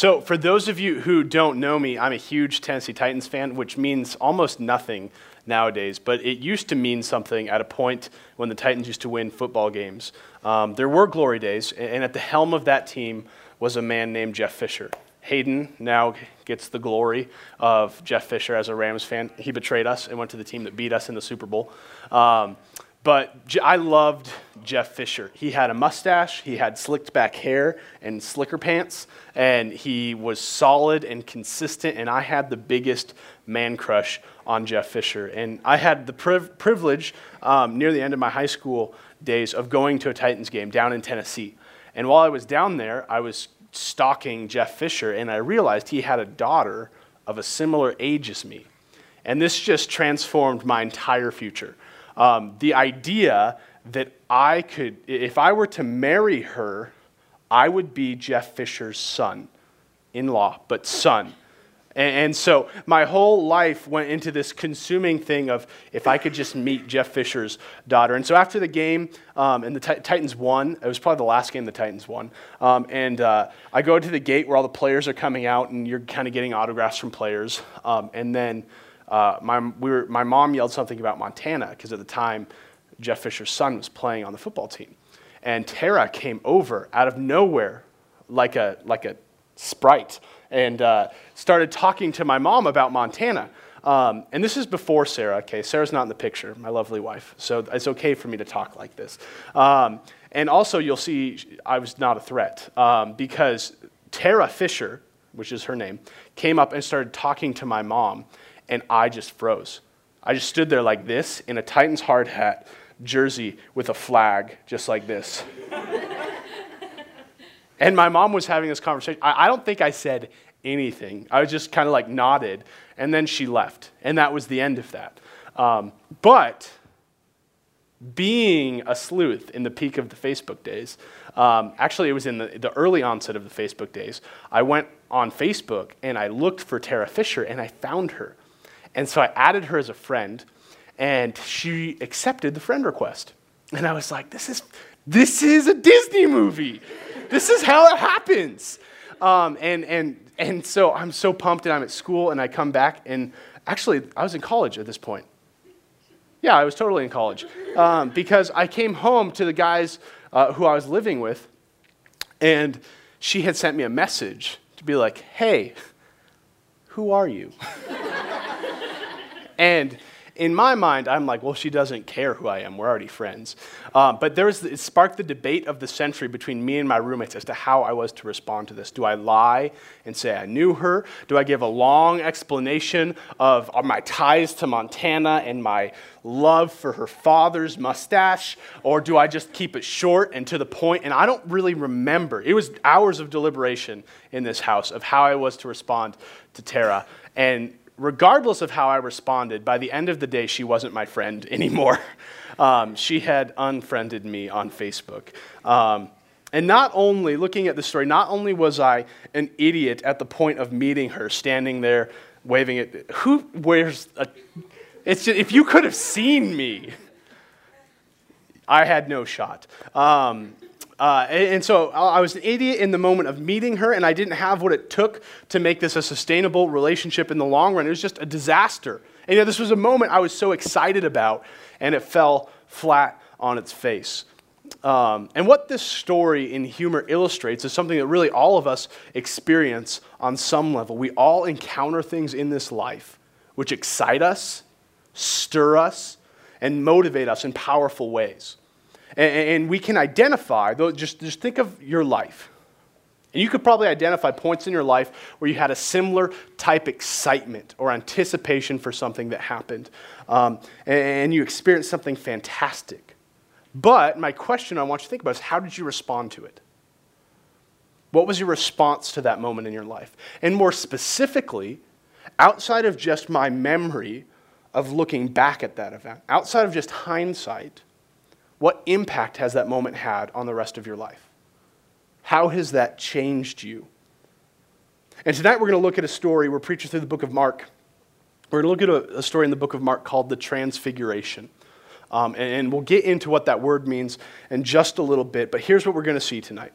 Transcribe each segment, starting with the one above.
So, for those of you who don't know me, I'm a huge Tennessee Titans fan, which means almost nothing nowadays, but it used to mean something at a point when the Titans used to win football games. Um, there were glory days, and at the helm of that team was a man named Jeff Fisher. Hayden now gets the glory of Jeff Fisher as a Rams fan. He betrayed us and went to the team that beat us in the Super Bowl. Um, but I loved Jeff Fisher. He had a mustache, he had slicked back hair and slicker pants, and he was solid and consistent. And I had the biggest man crush on Jeff Fisher. And I had the priv- privilege um, near the end of my high school days of going to a Titans game down in Tennessee. And while I was down there, I was stalking Jeff Fisher, and I realized he had a daughter of a similar age as me. And this just transformed my entire future. Um, the idea that I could, if I were to marry her, I would be Jeff Fisher's son in law, but son. And, and, so my whole life went into this consuming thing of if I could just meet Jeff Fisher's daughter. And so after the game, um, and the t- Titans won, it was probably the last game the Titans won. Um, and uh, I go to the gate where all the players are coming out, and you're kind of getting autographs from players. Um, and then uh, my, we were, my mom yelled something about Montana because at the time Jeff Fisher's son was playing on the football team. And Tara came over out of nowhere like a, like a sprite and uh, started talking to my mom about Montana. Um, and this is before Sarah, okay? Sarah's not in the picture, my lovely wife. So it's okay for me to talk like this. Um, and also, you'll see I was not a threat um, because Tara Fisher, which is her name, came up and started talking to my mom and I just froze. I just stood there like this in a Titans hard hat jersey with a flag, just like this. and my mom was having this conversation. I, I don't think I said anything. I was just kind of like nodded, and then she left. And that was the end of that. Um, but being a sleuth in the peak of the Facebook days, um, actually, it was in the, the early onset of the Facebook days. I went on Facebook and I looked for Tara Fisher and I found her. And so I added her as a friend, and she accepted the friend request. And I was like, this is, this is a Disney movie. This is how it happens. Um, and, and, and so I'm so pumped, and I'm at school, and I come back, and actually, I was in college at this point. Yeah, I was totally in college. Um, because I came home to the guys uh, who I was living with, and she had sent me a message to be like, hey, who are you? And in my mind, I'm like, well, she doesn't care who I am. We're already friends. Um, but there was, it sparked the debate of the century between me and my roommates as to how I was to respond to this. Do I lie and say I knew her? Do I give a long explanation of my ties to Montana and my love for her father's mustache? Or do I just keep it short and to the point? And I don't really remember. It was hours of deliberation in this house of how I was to respond to Tara. And regardless of how I responded, by the end of the day, she wasn't my friend anymore. Um, she had unfriended me on Facebook. Um, and not only, looking at the story, not only was I an idiot at the point of meeting her, standing there waving it, who wears a. It's just, if you could have seen me, I had no shot. Um, uh, and, and, so I was an idiot in the moment of meeting her, and I didn't have what it took to make this a sustainable relationship in the long run. It was just a disaster. And you know, this was a moment I was so excited about, and it fell flat on its face. Um, and what this story in humor illustrates is something that really all of us experience on some level. We all encounter things in this life which excite us, stir us, and motivate us in powerful ways. And, we can identify, though, just, think of your life. And you could probably identify points in your life where you had a similar type excitement or anticipation for something that happened. Um, and you experienced something fantastic. But my question I want you to think about is how did you respond to it? What was your response to that moment in your life? And more specifically, outside of just my memory of looking back at that event, outside of just hindsight, what impact has that moment had on the rest of your life? How has that changed you? And tonight we're going to look at a story. We're preaching through the book of Mark. We're going to look at a, a story in the book of Mark called the Transfiguration. Um, and, and we'll get into what that word means in just a little bit. But here's what we're going to see tonight.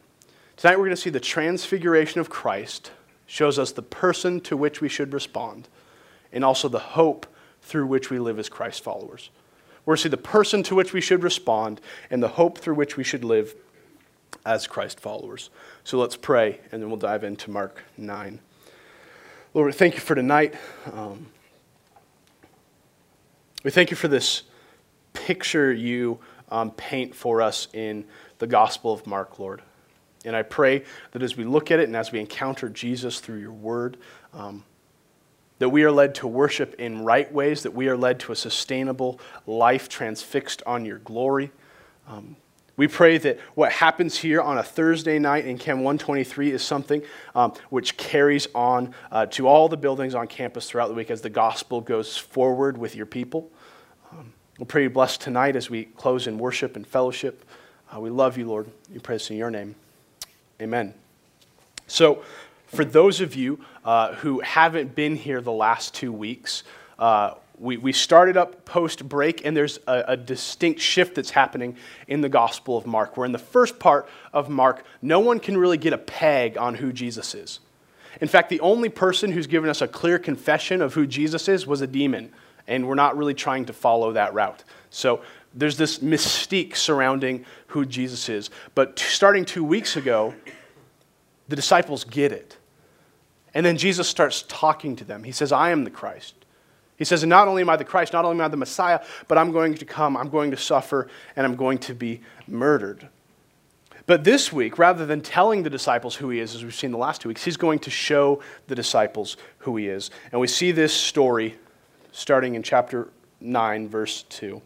Tonight we're going to see the transfiguration of Christ shows us the person to which we should respond, and also the hope through which we live as Christ followers. We're to see the person to which we should respond and the hope through which we should live as Christ followers. So let's pray, and then we'll dive into Mark 9. Lord, thank you for tonight. Um, we thank you for this picture you um, paint for us in the Gospel of Mark, Lord. And I pray that as we look at it and as we encounter Jesus through your word, um, that we are led to worship in right ways, that we are led to a sustainable life transfixed on your glory. Um, we pray that what happens here on a Thursday night in Chem 123 is something um, which carries on uh, to all the buildings on campus throughout the week as the gospel goes forward with your people. Um, we pray you bless tonight as we close in worship and fellowship. Uh, we love you, Lord. We pray this in your name. Amen. So, for those of you uh, who haven't been here the last two weeks, uh, we, we started up post break, and there's a, a, distinct shift that's happening in the Gospel of Mark. Where in the first part of Mark, no one can really get a peg on who Jesus is. In fact, the only person who's given us a clear confession of who Jesus is was a demon, and we're not really trying to follow that route. So there's this mystique surrounding who Jesus is. But starting two weeks ago, the disciples get it. And then Jesus starts talking to them. He says, I am the Christ. He says, not only am I the Christ, not only am I the Messiah, but I'm going to come, I'm going to suffer, and I'm going to be murdered. But this week, rather than telling the disciples who he is, as we've seen the last two weeks, he's going to show the disciples who he is. And we see this story starting in chapter 9, verse 2.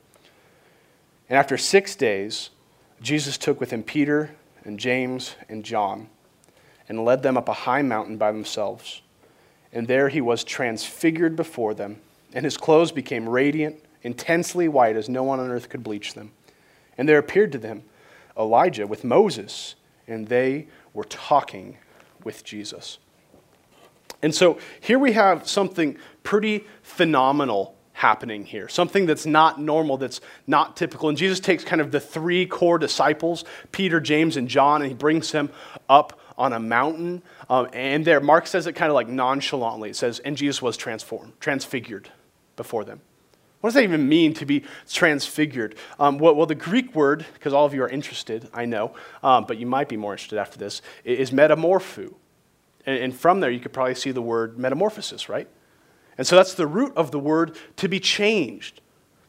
And after six days, Jesus took with him Peter and James and John and led them up a high mountain by themselves. And there he was transfigured before them and his clothes became radiant, intensely white, as no one on earth could bleach them. And there appeared to them Elijah with Moses, and they were talking with Jesus. And so here we have something pretty phenomenal happening here, something that's not normal, that's not typical. And Jesus takes kind of the three core disciples, Peter, James, and John, and he brings them up on a mountain. Um, and there, Mark says it kind of like nonchalantly. It says, and Jesus was transformed, transfigured before them. What does that even mean to be transfigured? Um, well, well, the Greek word, because all of you are interested, I know, um, but you might be more interested after this, is metamorpho. And, and from there, you could probably see the word metamorphosis, right? And so that's the root of the word to be changed.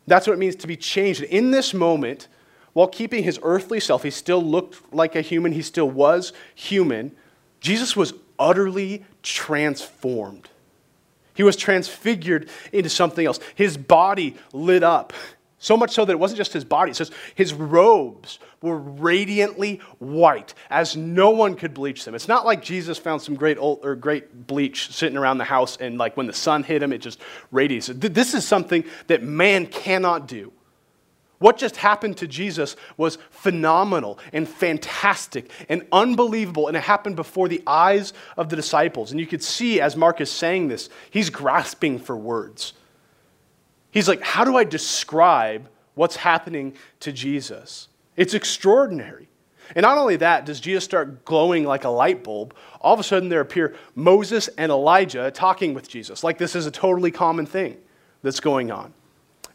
That's what it means to be changed. In this moment, while keeping his earthly self, he still looked like a human, he still was human. Jesus was utterly transformed. He was transfigured into something else. His body lit up. So much so that it wasn't just his body, it says his robes were radiantly white, as no one could bleach them. It's not like Jesus found some great old, or great bleach sitting around the house and like when the sun hit him, it just radiated. This is something that man cannot do. What just happened to Jesus was phenomenal and fantastic and unbelievable, and it happened before the eyes of the disciples. And you could see as Mark is saying this, he's grasping for words. He's like, How do I describe what's happening to Jesus? It's extraordinary. And not only that, does Jesus start glowing like a light bulb, all of a sudden there appear Moses and Elijah talking with Jesus, like this is a totally common thing that's going on.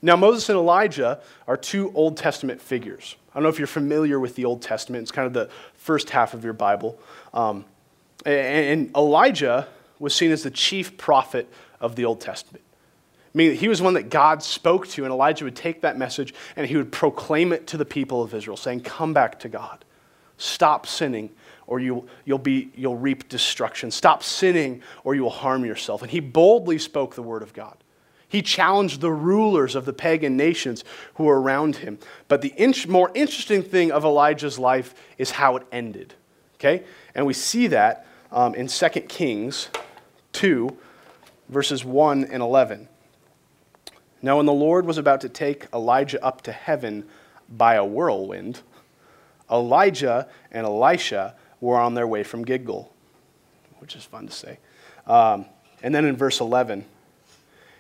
Now, Moses and Elijah are two Old Testament figures. I don't know if you're familiar with the Old Testament, it's kind of the first half of your Bible. Um, and Elijah was seen as the chief prophet of the Old Testament. Meaning that he was one that God spoke to, and Elijah would take that message and he would proclaim it to the people of Israel, saying, Come back to God. Stop sinning, or you'll, you'll, be, you'll reap destruction. Stop sinning, or you will harm yourself. And he boldly spoke the word of God. He challenged the rulers of the pagan nations who were around him. But the more interesting thing of Elijah's life is how it ended. Okay? And we see that um, in 2 Kings 2, verses 1 and 11. Now, when the Lord was about to take Elijah up to heaven by a whirlwind, Elijah and Elisha were on their way from Gilgal, which is fun to say. Um, and then in verse 11,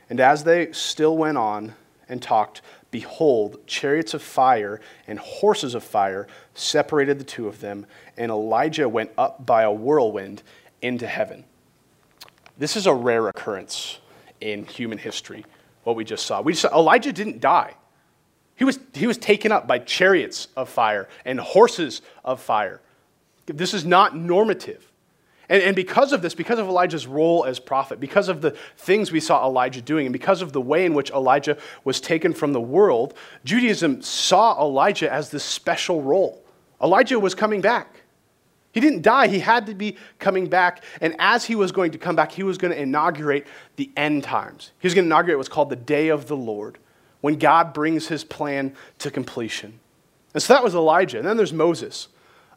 and as they still went on and talked, behold, chariots of fire and horses of fire separated the two of them, and Elijah went up by a whirlwind into heaven. this is a rare occurrence in human history, what we just saw. We just saw Elijah didn't die. He was, he was taken up by chariots of fire and horses of fire. This is not normative. And, and because of this, because of Elijah's role as prophet, because of the things we saw Elijah doing, and because of the way in which Elijah was taken from the world, Judaism saw Elijah as this special role. Elijah was coming back. He didn't die, he had to be coming back. And as he was going to come back, he was going to inaugurate the end times. He was going to inaugurate what's called the day of the Lord, when God brings his plan to completion. And so that was Elijah. And then there's Moses.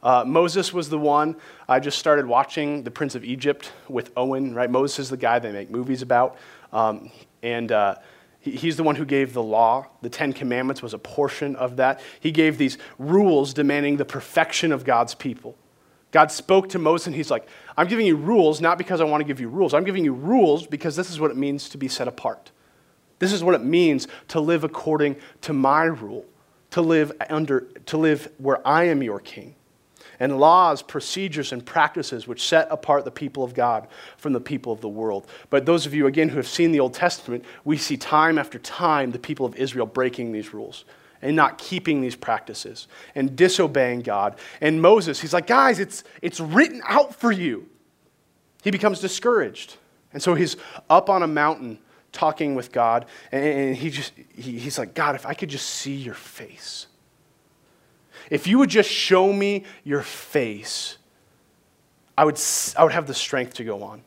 Uh, Moses was the one. I just started watching The Prince of Egypt with Owen, right? Moses is the guy they make movies about. Um, and uh, he, he's the one who gave the law. The Ten Commandments was a portion of that. He gave these rules demanding the perfection of God's people. God spoke to Moses and he's like, I'm giving you rules not because I want to give you rules. I'm giving you rules because this is what it means to be set apart. This is what it means to live according to my rule, to live under to live where I am your king and laws, procedures, and practices which set apart the people of God from the people of the world. But those of you, again, who have seen the Old Testament, we see time after time the people of Israel breaking these rules and not keeping these practices and disobeying God. And Moses, he's like, guys, it's, it's written out for you. He becomes discouraged. And so he's up on a mountain talking with God, and he just, he, he's like, God, if I could just see your face. If you would just show me your face, I would, I would have the strength to go on.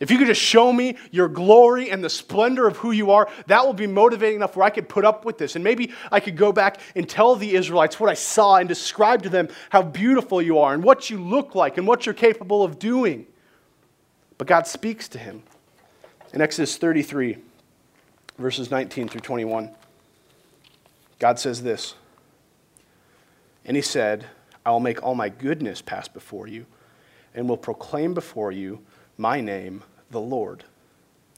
If you could just show me your glory and the splendor of who you are, that will be motivating enough where I could put up with this. And maybe I could go back and tell the Israelites what I saw and describe to them how beautiful you are and what you look like and what you're capable of doing. But God speaks to him. In Exodus 33, verses 19 through 21, God says this. And he said, I will make all my goodness pass before you, and will proclaim before you my name, the Lord.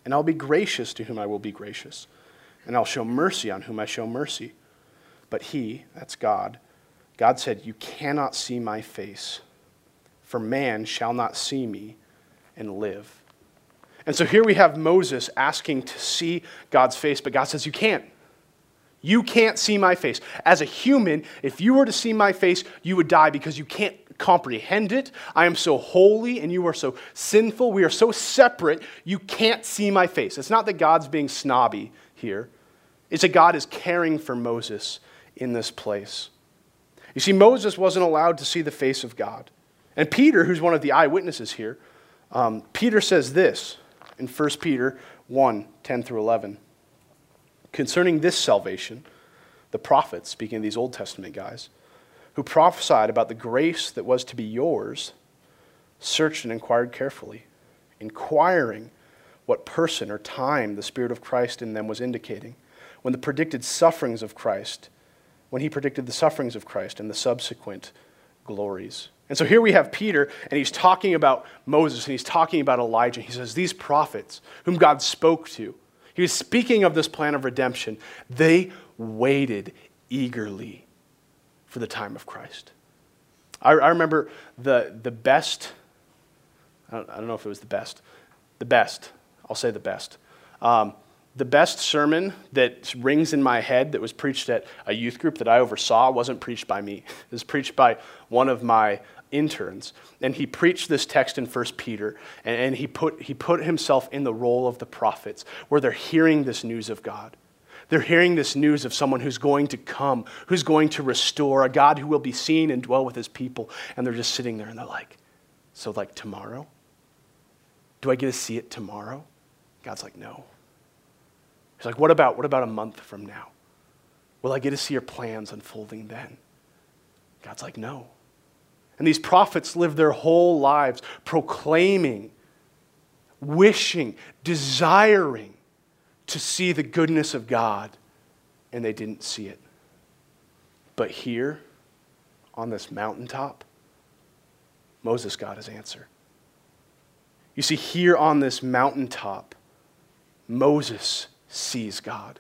And I'll be gracious to whom I will be gracious, and I'll show mercy on whom I show mercy. But he, that's God, God said, You cannot see my face, for man shall not see me and live. And so here we have Moses asking to see God's face, but God says, You can't. You can't see my face. As a human, if you were to see my face, you would die because you can't comprehend it. I am so holy and you are so sinful. We are so separate, you can't see my face. It's not that God's being snobby here, it's that God is caring for Moses in this place. You see, Moses wasn't allowed to see the face of God. And Peter, who's one of the eyewitnesses here, um, Peter says this in 1 Peter 1 10 through 11. Concerning this salvation, the prophets, speaking of these Old Testament guys, who prophesied about the grace that was to be yours, searched and inquired carefully, inquiring what person or time the Spirit of Christ in them was indicating, when the predicted sufferings of Christ, when he predicted the sufferings of Christ and the subsequent glories. And so here we have Peter, and he's talking about Moses, and he's talking about Elijah. He says, These prophets, whom God spoke to, he was speaking of this plan of redemption. They waited eagerly for the time of Christ. I, I remember the, the best, I don't, I don't, know if it was the best, the best, I'll say the best. Um, the best sermon that rings in my head that was preached at a youth group that I oversaw wasn't preached by me. It was preached by one of my interns. And he preached this text in 1 Peter, and, he, put, he put himself in the role of the prophets, where they're hearing this news of God. They're hearing this news of someone who's going to come, who's going to restore, a God who will be seen and dwell with his people. And they're just sitting there and they're like, So, like tomorrow? Do I get to see it tomorrow? God's like, No. He's like, What about, what about a month from now? Will I get to see your plans unfolding then? God's like, No. And these prophets lived their whole lives proclaiming, wishing, desiring to see the goodness of God, and they didn't see it. But here, on this mountaintop, Moses got his answer. You see, here on this mountaintop, Moses sees God.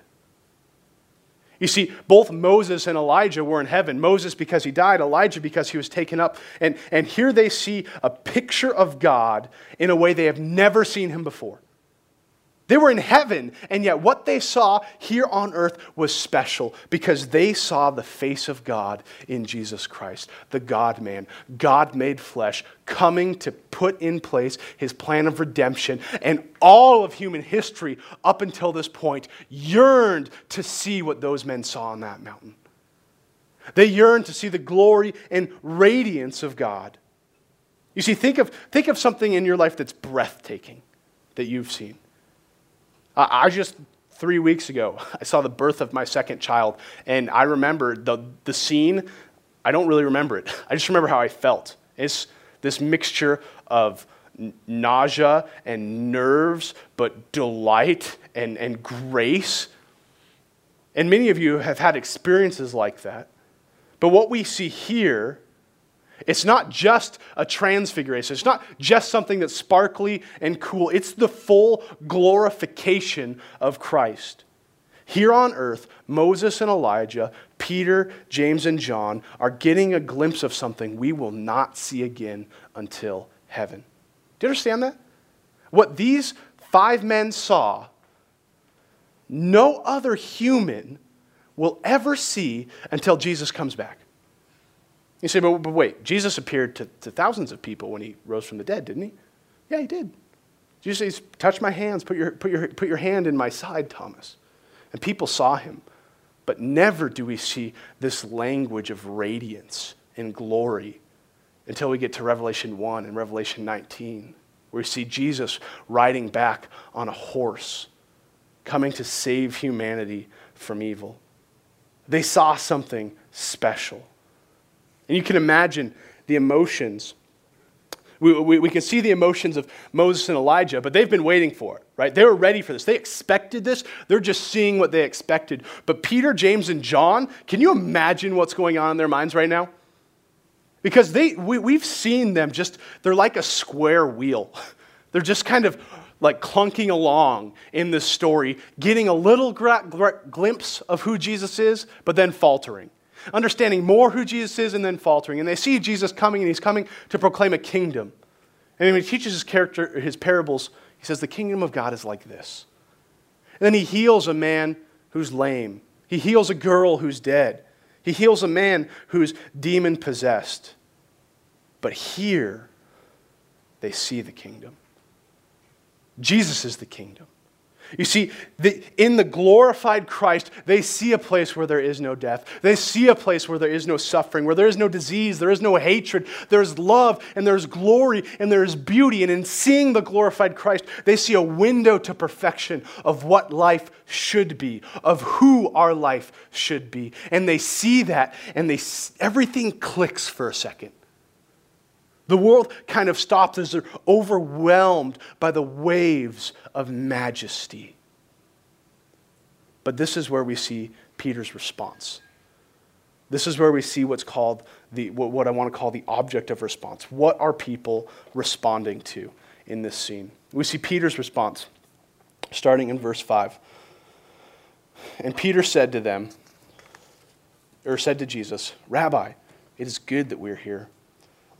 You see, both Moses and Elijah were in heaven. Moses because he died, Elijah because he was taken up. And, and here they see a picture of God in a way they have never seen him before. They were in heaven, and yet what they saw here on earth was special because they saw the face of God in Jesus Christ, the God man, God made flesh, coming to put in place his plan of redemption. And all of human history up until this point yearned to see what those men saw on that mountain. They yearned to see the glory and radiance of God. You see, think of, think of something in your life that's breathtaking that you've seen. I just, three weeks ago, I saw the birth of my second child, and I remember the, the scene. I don't really remember it. I just remember how I felt. It's this mixture of nausea and nerves, but delight and, and grace. And many of you have had experiences like that. But what we see here it's not just a transfiguration. It's not just something that's sparkly and cool. It's the full glorification of Christ. Here on earth, Moses and Elijah, Peter, James, and John are getting a glimpse of something we will not see again until heaven. Do you understand that? What these five men saw, no other human will ever see until Jesus comes back. You say, but, but wait, Jesus appeared to, to thousands of people when he rose from the dead, didn't he? Yeah, he did. Jesus says, touch my hands, put your, put, your, put your hand in my side, Thomas. And people saw him. But never do we see this language of radiance and glory until we get to Revelation 1 and Revelation 19, where we see Jesus riding back on a horse, coming to save humanity from evil. They saw something special. And you can imagine the emotions. We, we, we, can see the emotions of Moses and Elijah, but they've been waiting for it, right? They were ready for this. They expected this. They're just seeing what they expected. But Peter, James, and John, can you imagine what's going on in their minds right now? Because they, we, we've seen them just, they're like a square wheel. They're just kind of like clunking along in this story, getting a little glimpse of who Jesus is, but then faltering understanding more who Jesus is and then faltering. And they see Jesus coming, and he's coming to proclaim a kingdom. And when he teaches his character, his parables, he says, The kingdom of God is like this. And then he heals a man who's lame. He heals a girl who's dead. He heals a man who's demon possessed. But here, they see the kingdom. Jesus is the kingdom. You see, the, in the glorified Christ, they see a place where there is no death. They see a place where there is no suffering, where there is no disease, there is no hatred. There's love and there's glory and there is beauty. And in seeing the glorified Christ, they see a window to perfection of what life should be, of who our life should be. And they see that and they, everything clicks for a second. The world kind of stops as they're overwhelmed by the waves of majesty. But this is where we see Peter's response. This is where we see what's called the, what I want to call the object of response. What are people responding to in this scene? We see Peter's response starting in verse 5. And Peter said to them, or said to Jesus, Rabbi, it is good that we're here.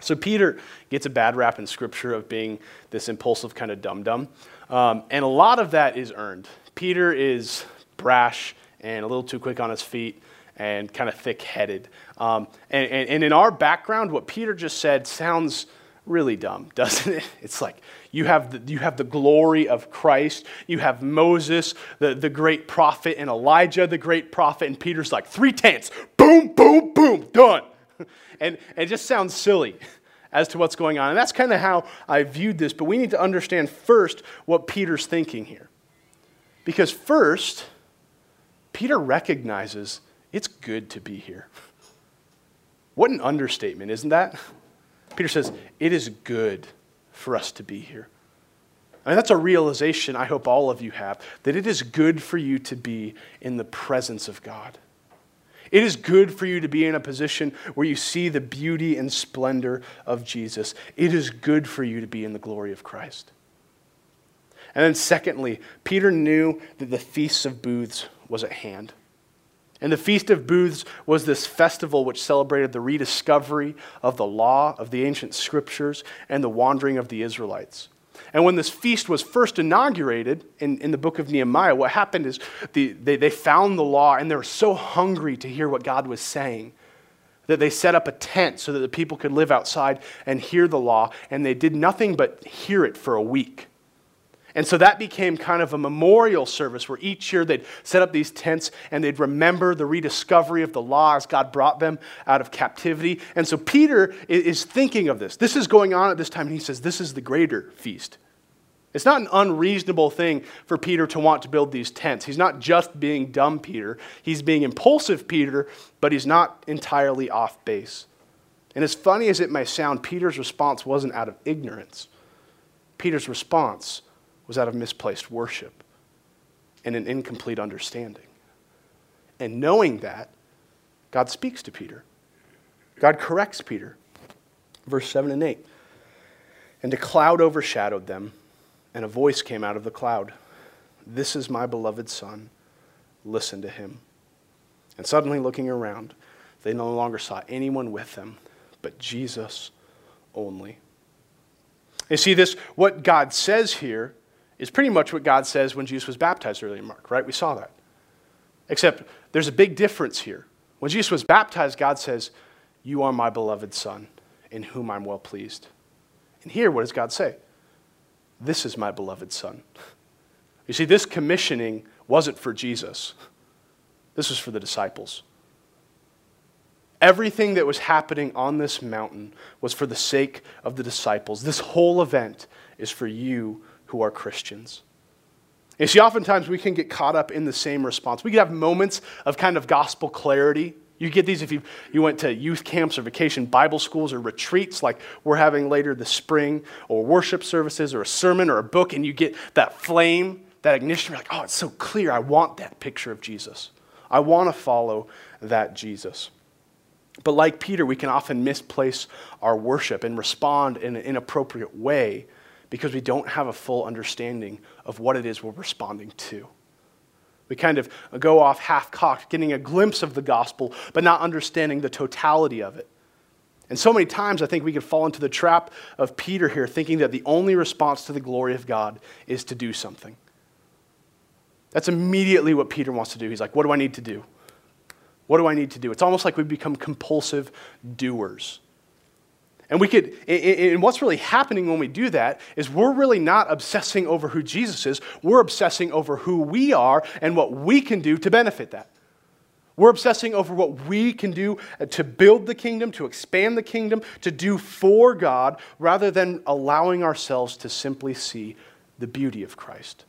So Peter gets a bad rap in Scripture of being this impulsive kind of dum dum, um, and a lot of that is earned. Peter is brash and a little too quick on his feet and kind of thick headed. Um, and, and, and in our background, what Peter just said sounds really dumb, doesn't it? It's like you have the, you have the glory of Christ, you have Moses, the, the great prophet, and Elijah, the great prophet, and Peter's like, three tents, boom, boom, boom, done. And, and it just sounds silly as to what's going on. And that's kind of how I viewed this, but we need to understand first what Peter's thinking here. Because first, Peter recognizes it's good to be here. What an understatement, isn't that? Peter says, It is good for us to be here. Mean, that's a realization I hope all of you have that it is good for you to be in the presence of God. It is good for you to be in a position where you see the beauty and splendor of Jesus. It is good for you to be in the glory of Christ. And then, secondly, Peter knew that the Feast of Booths was at hand. And the Feast of Booths was this festival which celebrated the rediscovery of the law, of the ancient scriptures, and the wandering of the Israelites. And when this feast was first inaugurated in, in the book of Nehemiah, what happened is the, they, they found the law and they were so hungry to hear what God was saying that they set up a tent so that the people could live outside and hear the law. And they did nothing but hear it for a week. And so that became kind of a memorial service where each year they'd set up these tents and they'd remember the rediscovery of the law as God brought them out of captivity. And so Peter is thinking of this. This is going on at this time, and he says, This is the greater feast. It's not an unreasonable thing for Peter to want to build these tents. He's not just being dumb Peter, he's being impulsive Peter, but he's not entirely off base. And as funny as it may sound, Peter's response wasn't out of ignorance. Peter's response was out of misplaced worship and an incomplete understanding. And knowing that, God speaks to Peter. God corrects Peter. Verse 7 and 8. And a cloud overshadowed them, and a voice came out of the cloud This is my beloved Son. Listen to him. And suddenly, looking around, they no longer saw anyone with them, but Jesus only. You see, this, what God says here is pretty much what God says when Jesus was baptized earlier in Mark, right? We saw that. Except there's a big difference here. When Jesus was baptized, God says, You are my beloved Son, in whom I'm well pleased. And here, what does God say? This is my beloved Son. You see, this commissioning wasn't for Jesus, this was for the disciples. Everything that was happening on this mountain was for the sake of the disciples. This whole event is for you who are Christians. You see, oftentimes we can get caught up in the same response. We can have moments of kind of gospel clarity. You get these if you, you went to youth camps or vacation Bible schools or retreats like we're having later this spring, or worship services or a sermon or a book, and you get that flame, that ignition. You're like, oh, it's so clear. I want that picture of Jesus. I want to follow that Jesus. But like Peter, we can often misplace our worship and respond in an inappropriate way because we don't have a full understanding of what it is we're responding to. We kind of go off half cocked, getting a glimpse of the gospel, but not understanding the totality of it. And so many times I think we can fall into the trap of Peter here, thinking that the only response to the glory of God is to do something. That's immediately what Peter wants to do. He's like, What do I need to do? What do I need to do? It's almost like we become compulsive doers. And we could, and what's really happening when we do that is we're really not obsessing over who Jesus is. We're obsessing over who we are and what we can do to benefit that. We're obsessing over what we can do uh, to build the kingdom, to expand the kingdom, to do for God, rather than allowing ourselves to simply see the beauty of Christ,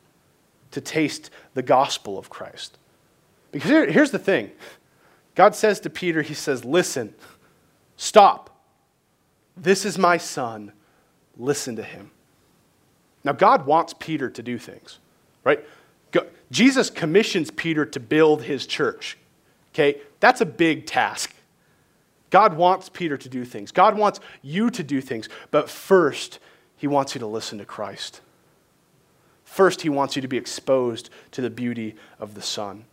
to taste the gospel of Christ. Because here, here's the thing God says to Peter, He says, Listen, stop. This is my son. Listen to him. Now, God wants Peter to do things, right? Jesus commissions Peter to build his church. Okay? That's a big task. God wants Peter to do things. God wants you to do things. But first, he wants you to listen to Christ. First, he wants you to be exposed to the beauty of the Son.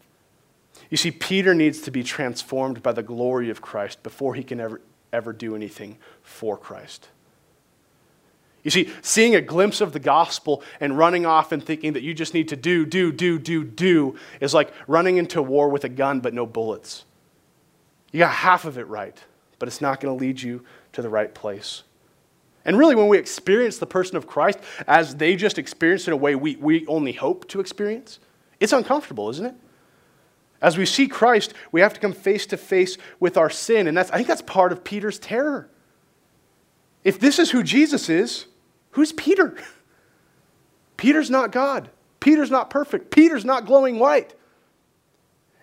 You see, Peter needs to be transformed by the glory of Christ before he can ever, ever do anything for Christ. You see, seeing a glimpse of the gospel and running off and thinking that you just need to do, do, do, do, do is like running into war with a gun but no bullets. You got half of it right, but it's not going to lead you to the right place. And really, when we experience the person of Christ as they just experience in a way we, we only hope to experience, it's uncomfortable, isn't it? As we see Christ, we have to come face to face with our sin. And that's, I think that's part of Peter's terror. If this is who Jesus is, who's Peter? Peter's not God. Peter's not perfect. Peter's not glowing white.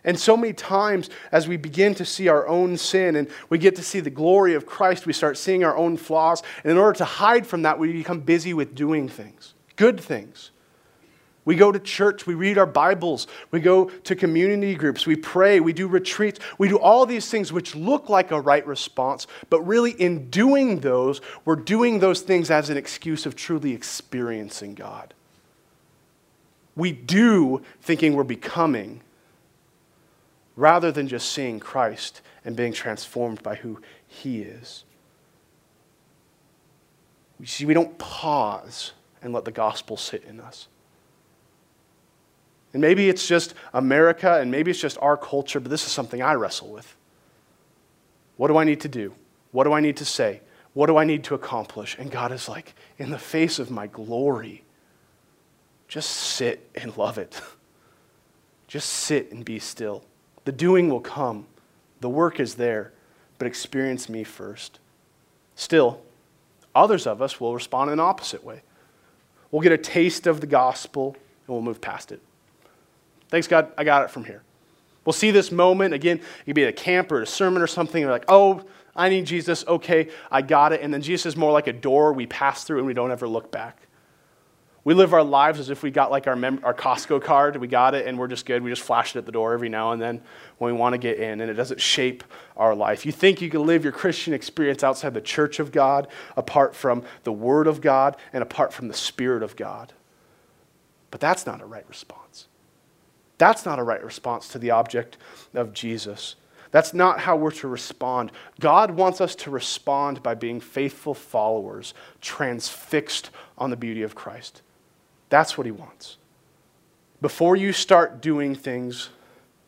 And so many times, as we begin to see our own sin and we get to see the glory of Christ, we start seeing our own flaws. And in order to hide from that, we become busy with doing things, good things. We go to church, we read our Bibles, we go to community groups, we pray, we do retreats, we do all these things which look like a right response, but really in doing those, we're doing those things as an excuse of truly experiencing God. We do thinking we're becoming rather than just seeing Christ and being transformed by who he is. You see, we don't pause and let the gospel sit in us. And maybe it's just America and maybe it's just our culture, but this is something I wrestle with. What do I need to do? What do I need to say? What do I need to accomplish? And God is like, in the face of my glory, just sit and love it. Just sit and be still. The doing will come, the work is there, but experience me first. Still, others of us will respond in an opposite way. We'll get a taste of the gospel and we'll move past it. Thanks, God, I got it from here. We'll see this moment again. It could be at a camp or a sermon or something. We're like, oh, I need Jesus. Okay, I got it. And then Jesus is more like a door we pass through and we don't ever look back. We live our lives as if we got like our, mem- our Costco card, we got it, and we're just good. We just flash it at the door every now and then when we want to get in, and it doesn't shape our life. You think you can live your Christian experience outside the church of God, apart from the Word of God, and apart from the Spirit of God. But that's not a right response. That's not a right response to the object of Jesus. That's not how we're to respond. God wants us to respond by being faithful followers, transfixed on the beauty of Christ. That's what he wants. Before you start doing things,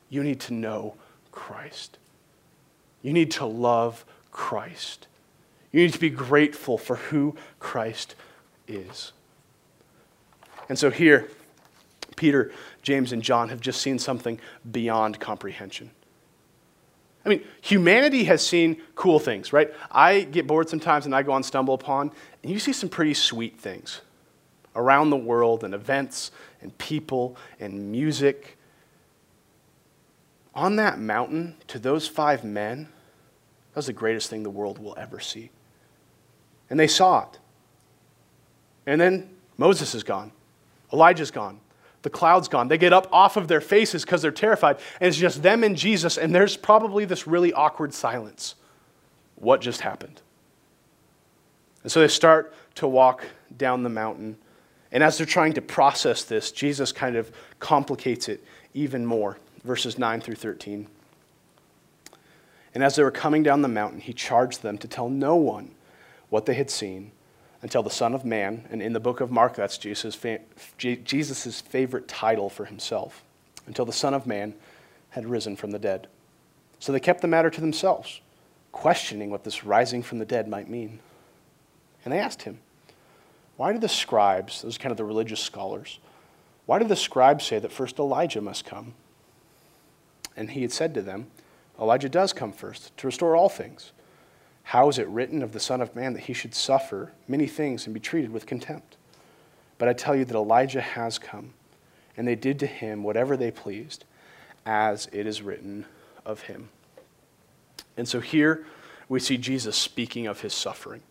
you need to know Christ. You need to love Christ. You need to be grateful for who Christ is. And so here, Peter, James, and John have just seen something beyond comprehension. I mean, humanity has seen cool things, right? I get bored sometimes and I go on Stumble Upon, and you see some pretty sweet things around the world and events and people and music. On that mountain, to those five men, that was the greatest thing the world will ever see. And they saw it. And then Moses is gone, Elijah's gone, the cloud's gone. They get up off of their faces because they're terrified, and it's just them and Jesus, and there's probably this really awkward silence. What just happened? And so they start to walk down the mountain and as they're trying to process this, Jesus kind of complicates it even more. Verses 9 through 13. And as they were coming down the mountain, he charged them to tell no one what they had seen until the Son of Man, and in the book of Mark, that's Jesus' Jesus's favorite title for himself, until the Son of Man had risen from the dead. So they kept the matter to themselves, questioning what this rising from the dead might mean. And they asked him, why do the scribes, those are kind of the religious scholars, why did the scribes say that first Elijah must come? And he had said to them, Elijah does come first to restore all things. How is it written of the Son of Man that he should suffer many things and be treated with contempt? But I tell you that Elijah has come, and they did to him whatever they pleased, as it is written of him. And so here we see Jesus speaking of his suffering.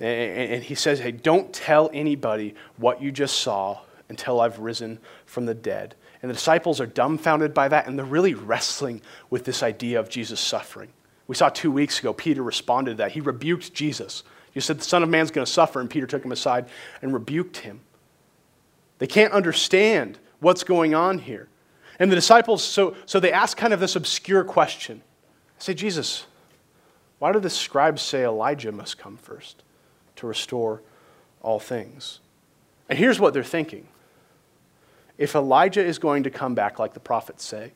And he says, Hey, don't tell anybody what you just saw until I've risen from the dead. And the disciples are dumbfounded by that, and they're really wrestling with this idea of Jesus suffering. We saw two weeks ago, Peter responded to that. He rebuked Jesus. He said, The Son of Man's going to suffer, and Peter took him aside and rebuked him. They can't understand what's going on here. And the disciples, so, so they ask kind of this obscure question. They say, Jesus, why do the scribes say Elijah must come first? to restore all things. And here's what they're thinking if Elijah is going to come back like the prophets say,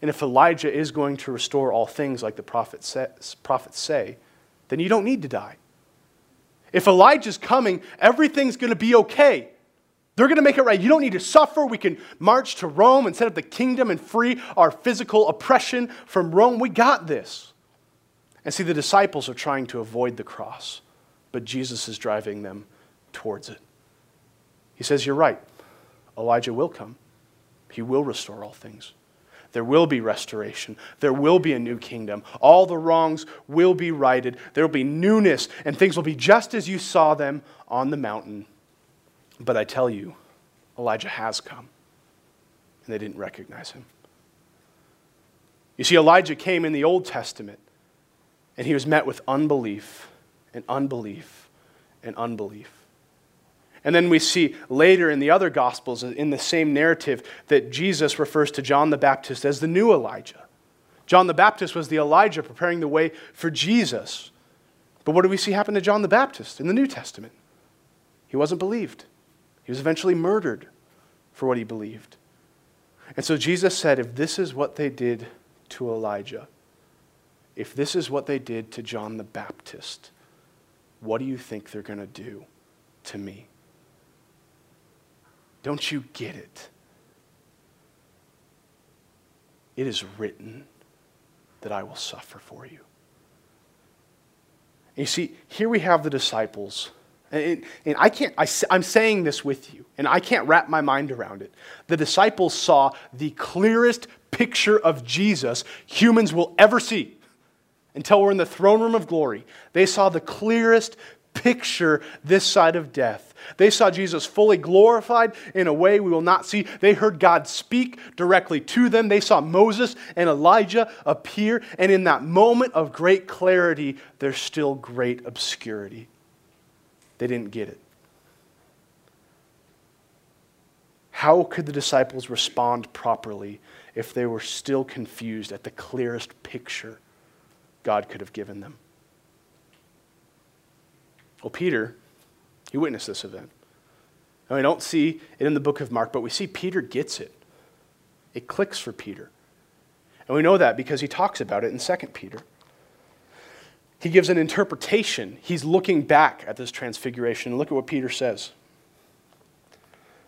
and if Elijah is going to restore all things like the prophets say, then you don't need to die. If Elijah's coming, everything's going to be okay. They're going to make it right. You don't need to suffer. We can march to Rome and set up the kingdom and free our physical oppression from Rome. We got this. And see, the disciples are trying to avoid the cross but Jesus is driving them towards it. He says, You're right. Elijah will come, he will restore all things. There will be restoration. There will be a new kingdom. All the wrongs will be righted. There will be newness, and things will be just as you saw them on the mountain. But I tell you, Elijah has come, and they didn't recognize him. You see, Elijah came in the Old Testament, and he was met with unbelief and unbelief and unbelief. And then we see later in the other Gospels, in the same narrative, that Jesus refers to John the Baptist as the new Elijah. John the Baptist was the Elijah preparing the way for Jesus. But what do we see happen to John the Baptist in the New Testament? He wasn't believed, he was eventually murdered for what he believed. And so Jesus said, if this is what they did to Elijah, if this is what they did to John the Baptist, what do you think they're going to do to me? Don't you get it? It is written that I will suffer for you. And you see, here we have the disciples. And, and I can't, I, I'm saying this with you, and I can't wrap my mind around it. The disciples saw the clearest picture of Jesus humans will ever see until we're in the throne room of glory. They saw the clearest picture this side of death. They saw Jesus fully glorified in a way we will not see. They heard God speak directly to them. They saw Moses and Elijah appear. And in that moment of great clarity, there's still great obscurity. They didn't get it. How could the disciples respond properly if they were still confused at the clearest picture God could have given them? Well, Peter, he witnessed this event. And we don't see it in the book of Mark, but we see Peter gets it. It clicks for Peter. And we know that because he talks about it in 2 Peter. He gives an interpretation. He's looking back at this transfiguration. Look at what Peter says.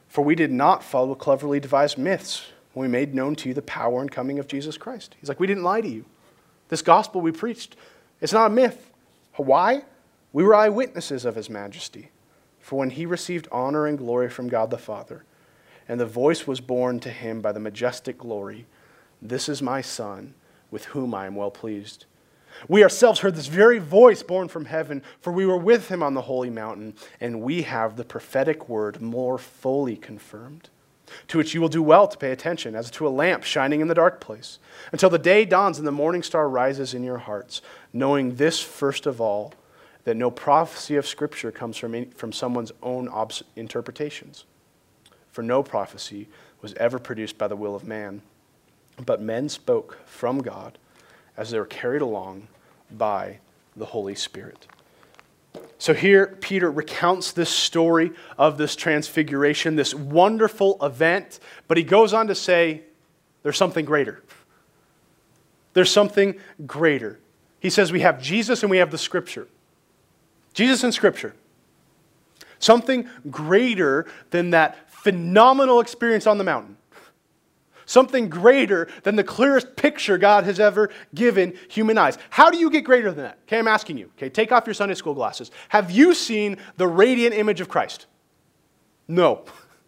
For we did not follow cleverly devised myths when we made known to you the power and coming of Jesus Christ. He's like, we didn't lie to you. This gospel we preached, it's not a myth. Why? We were eyewitnesses of his majesty. For when he received honor and glory from God the Father, and the voice was borne to him by the majestic glory, This is my Son, with whom I am well pleased. We ourselves heard this very voice borne from heaven, for we were with him on the holy mountain, and we have the prophetic word more fully confirmed, to which you will do well to pay attention, as to a lamp shining in the dark place, until the day dawns and the morning star rises in your hearts, knowing this first of all that no prophecy of Scripture comes from, any, from someone's own obs- interpretations. For no prophecy was ever produced by the will of man, but men spoke from God as they were carried along by the Holy Spirit. So here, Peter recounts this story of this transfiguration, this wonderful event, but he goes on to say there's something greater. There's something greater. He says we have Jesus and we have the Scripture. Jesus in Scripture. Something greater than that phenomenal experience on the mountain. Something greater than the clearest picture God has ever given human eyes. How do you get greater than that? Okay, I'm asking you. Okay, take off your Sunday school glasses. Have you seen the radiant image of Christ? No.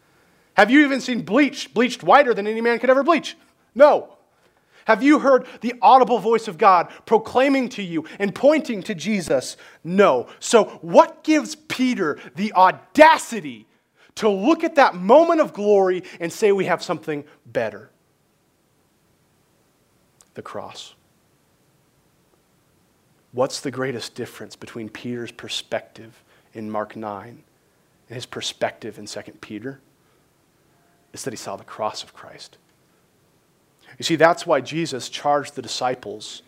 Have you even seen bleach, bleached whiter than any man could ever bleach? No. Have you heard the audible voice of God proclaiming to you and pointing to Jesus? No. So, what gives Peter the audacity to look at that moment of glory and say we have something better? The cross. What's the greatest difference between Peter's perspective in Mark 9 and his perspective in 2 Peter? It's that he saw the cross of Christ. You see, that's why Jesus charged the disciples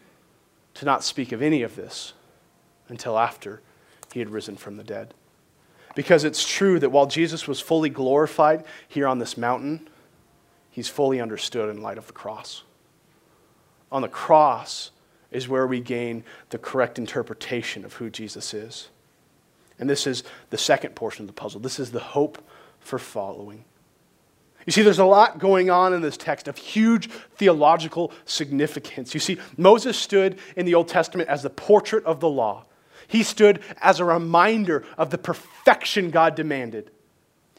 to not speak of any of this until after he had risen from the dead. Because it's true that while Jesus was fully glorified here on this mountain, he's fully understood in light of the cross. On the cross is where we gain the correct interpretation of who Jesus is. And this is the second portion of the puzzle. This is the hope for following. You see, there's a lot going on in this text of huge theological significance. You see, Moses stood in the Old Testament as the portrait of the law, he stood as a reminder of the perfection God demanded.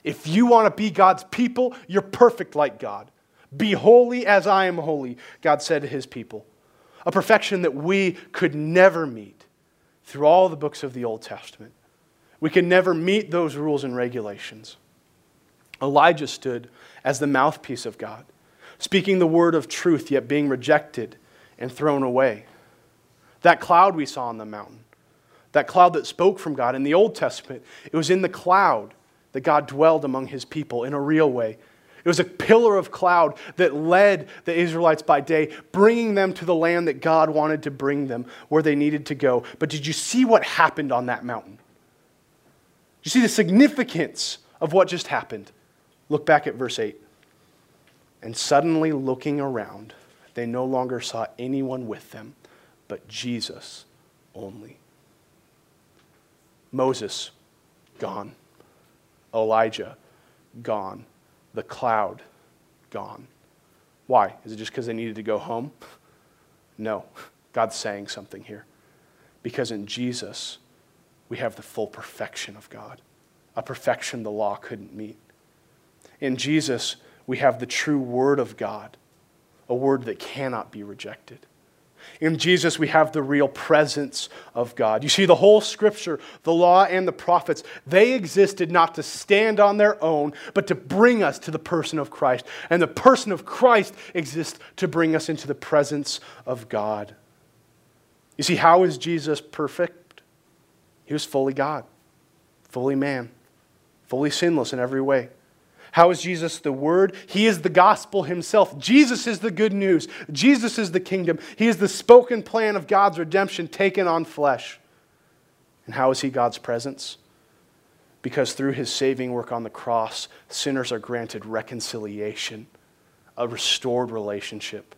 If you want to be God's people, you're perfect like God. Be holy as I am holy, God said to his people. A perfection that we could never meet through all the books of the Old Testament. We could never meet those rules and regulations. Elijah stood as the mouthpiece of God, speaking the word of truth, yet being rejected and thrown away. That cloud we saw on the mountain, that cloud that spoke from God in the Old Testament, it was in the cloud that God dwelled among his people in a real way. It was a pillar of cloud that led the Israelites by day, bringing them to the land that God wanted to bring them, where they needed to go. But did you see what happened on that mountain? Did you see the significance of what just happened? Look back at verse 8. And suddenly looking around, they no longer saw anyone with them, but Jesus only. Moses, gone. Elijah, gone. The cloud, gone. Why? Is it just because they needed to go home? No. God's saying something here. Because in Jesus, we have the full perfection of God, a perfection the law couldn't meet. In Jesus, we have the true Word of God, a word that cannot be rejected. In Jesus, we have the real presence of God. You see, the whole scripture, the law and the prophets, they existed not to stand on their own, but to bring us to the person of Christ. And the person of Christ exists to bring us into the presence of God. You see, how is Jesus perfect? He was fully God, fully man, fully sinless in every way. How is Jesus the Word? He is the gospel himself. Jesus is the good news. Jesus is the kingdom. He is the spoken plan of God's redemption taken on flesh. And how is he God's presence? Because through his saving work on the cross, sinners are granted reconciliation, a restored relationship,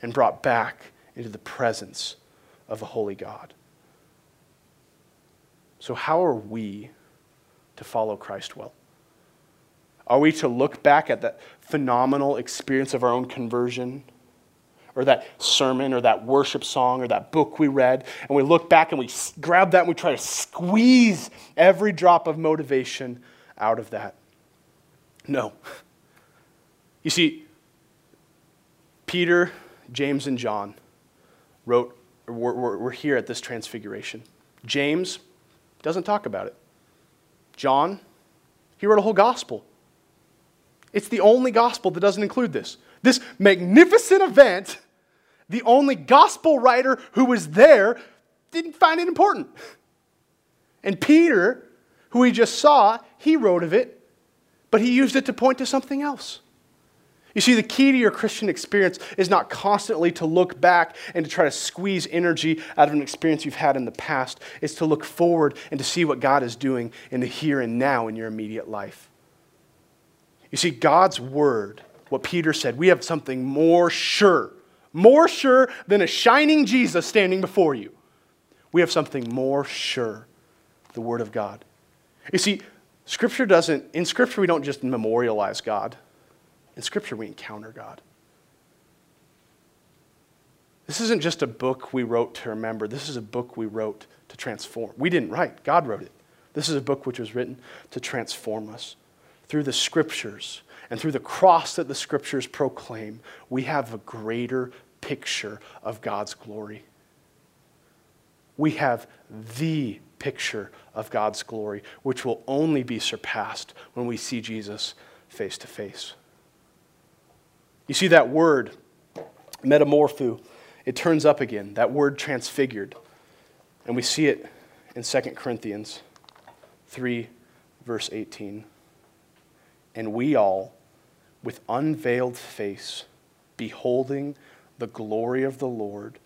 and brought back into the presence of a holy God. So, how are we to follow Christ well? Are we to look back at that phenomenal experience of our own conversion? Or that sermon, or that worship song, or that book we read, and we look back and we grab that and we try to squeeze every drop of motivation out of that? No. You see, Peter, James, and John wrote, were, were, were here at this transfiguration. James doesn't talk about it. John, he wrote a whole gospel it's the only gospel that doesn't include this. This magnificent event, the only gospel writer who was there didn't find it important. And Peter, who we just saw, he wrote of it, but he used it to point to something else. You see, the key to your Christian experience is not constantly to look back and to try to squeeze energy out of an experience you've had in the past. It's to look forward and to see what God is doing in the here and now in your immediate life. You see, God's word, what Peter said, we have something more sure, more sure than a shining Jesus standing before you. We have something more sure the word of God. You see, Scripture doesn't, in Scripture, we don't just memorialize God. In Scripture, we encounter God. This isn't just a book we wrote to remember. This is a book we wrote to transform. We didn't write, God wrote it. This is a book which was written to transform us through the scriptures and through the cross that the scriptures proclaim, we have a greater picture of God's glory. We have the picture of God's glory, which will only be surpassed when we see Jesus face to face. You see that word, metamorpho, it turns up again, that word transfigured. And we see it in 2 Corinthians 3, verse 18 and we all, with unveiled face, beholding the glory of the Lord,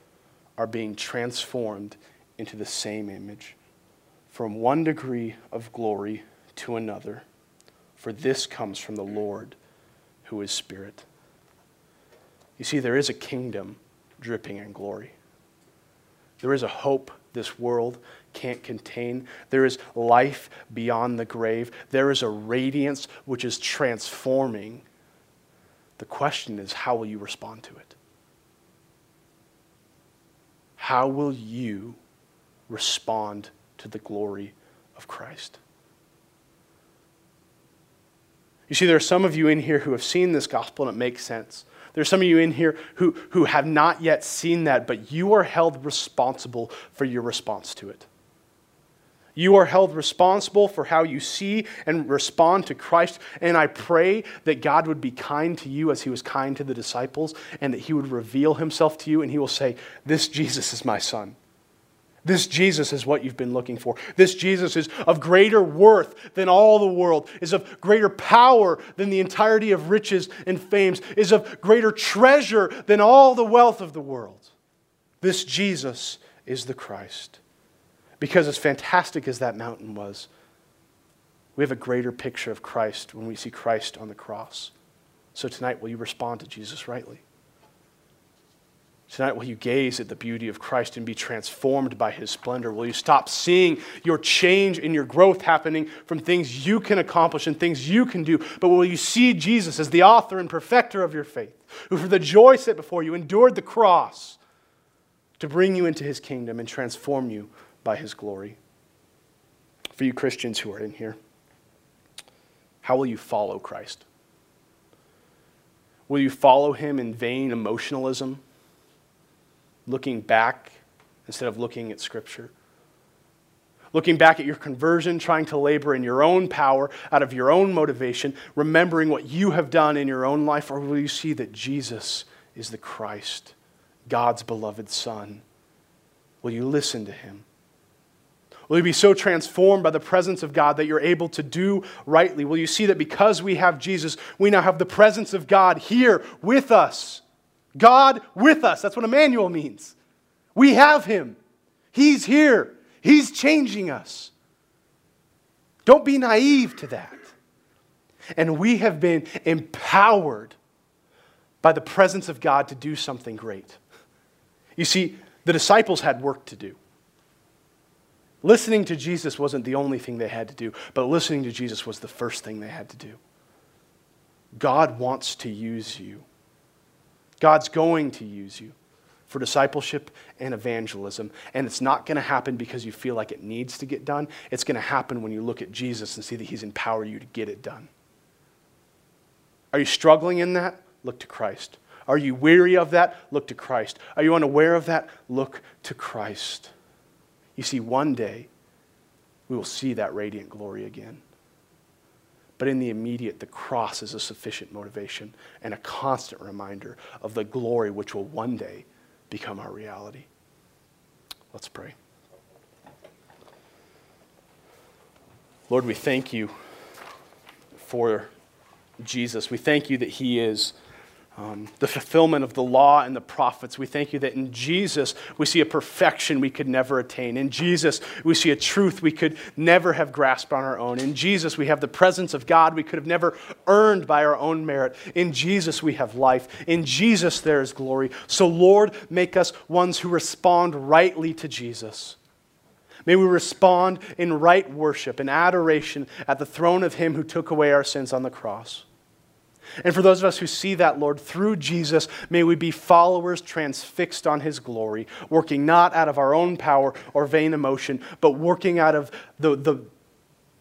are being transformed into the same image, from one degree of glory to another. For this comes from the Lord, who is Spirit. You see, there is a kingdom dripping in glory. There is a hope this world can't contain. There is life beyond the grave. There is a radiance which is transforming. The question is, how will you respond to it? How will you respond to the glory of Christ? You see, there are some of you in here who have seen this gospel and it makes sense. There's some of you in here who, who have not yet seen that, but you are held responsible for your response to it. You are held responsible for how you see and respond to Christ. And I pray that God would be kind to you as he was kind to the disciples, and that he would reveal himself to you, and he will say, This Jesus is my son. This Jesus is what you've been looking for. This Jesus is of greater worth than all the world, is of greater power than the entirety of riches and fames, is of greater treasure than all the wealth of the world. This Jesus is the Christ. Because as fantastic as that mountain was, we have a greater picture of Christ when we see Christ on the cross. So tonight, will you respond to Jesus rightly? Tonight, will you gaze at the beauty of Christ and be transformed by his splendor? Will you stop seeing your change and your growth happening from things you can accomplish and things you can do? But will you see Jesus as the author and perfecter of your faith, who for the joy set before you endured the cross to bring you into his kingdom and transform you by his glory? For you Christians who are in here, how will you follow Christ? Will you follow him in vain emotionalism? looking back instead of looking at Scripture. Looking back at your conversion, trying to labor in your own power, out of your own motivation, remembering what you have done in your own life, or will you see that Jesus is the Christ, God's beloved Son? Will you listen to him? Will you be so transformed by the presence of God that you're able to do rightly? Will you see that because we have Jesus, we now have the presence of God here with us? God with us. That's what Emmanuel means. We have him. He's here. He's changing us. Don't be naive to that. And we have been empowered by the presence of God to do something great. You see, the disciples had work to do. Listening to Jesus wasn't the only thing they had to do, but listening to Jesus was the first thing they had to do. God wants to use you. God's going to use you for discipleship and evangelism. And it's not going to happen because you feel like it needs to get done. It's going to happen when you look at Jesus and see that He's empowered you to get it done. Are you struggling in that? Look to Christ. Are you weary of that? Look to Christ. Are you unaware of that? Look to Christ. You see, one day we will see that radiant glory again. But in the immediate, the cross is a sufficient motivation and a constant reminder of the glory which will one day become our reality. Let's pray. Lord, we thank you for Jesus. We thank you that he is um, the fulfillment of the law and the prophets. We thank you that in Jesus we see a perfection we could never attain. In Jesus we see a truth we could never have grasped on our own. In Jesus we have the presence of God we could have never earned by our own merit. In Jesus we have life. In Jesus there is glory. So, Lord, make us ones who respond rightly to Jesus. May we respond in right worship and adoration at the throne of Him who took away our sins on the cross. And for those of us who see that, Lord, through Jesus, may we be followers transfixed on his glory, working not out of our own power or vain emotion, but working out of the, the,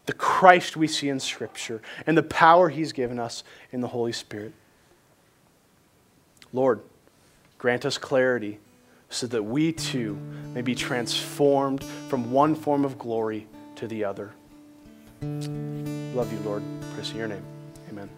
the Christ we see in Scripture and the power he's given us in the Holy Spirit. Lord, grant us clarity so that we too may be transformed from one form of glory to the other. Love you, Lord. Praise in your name. Amen.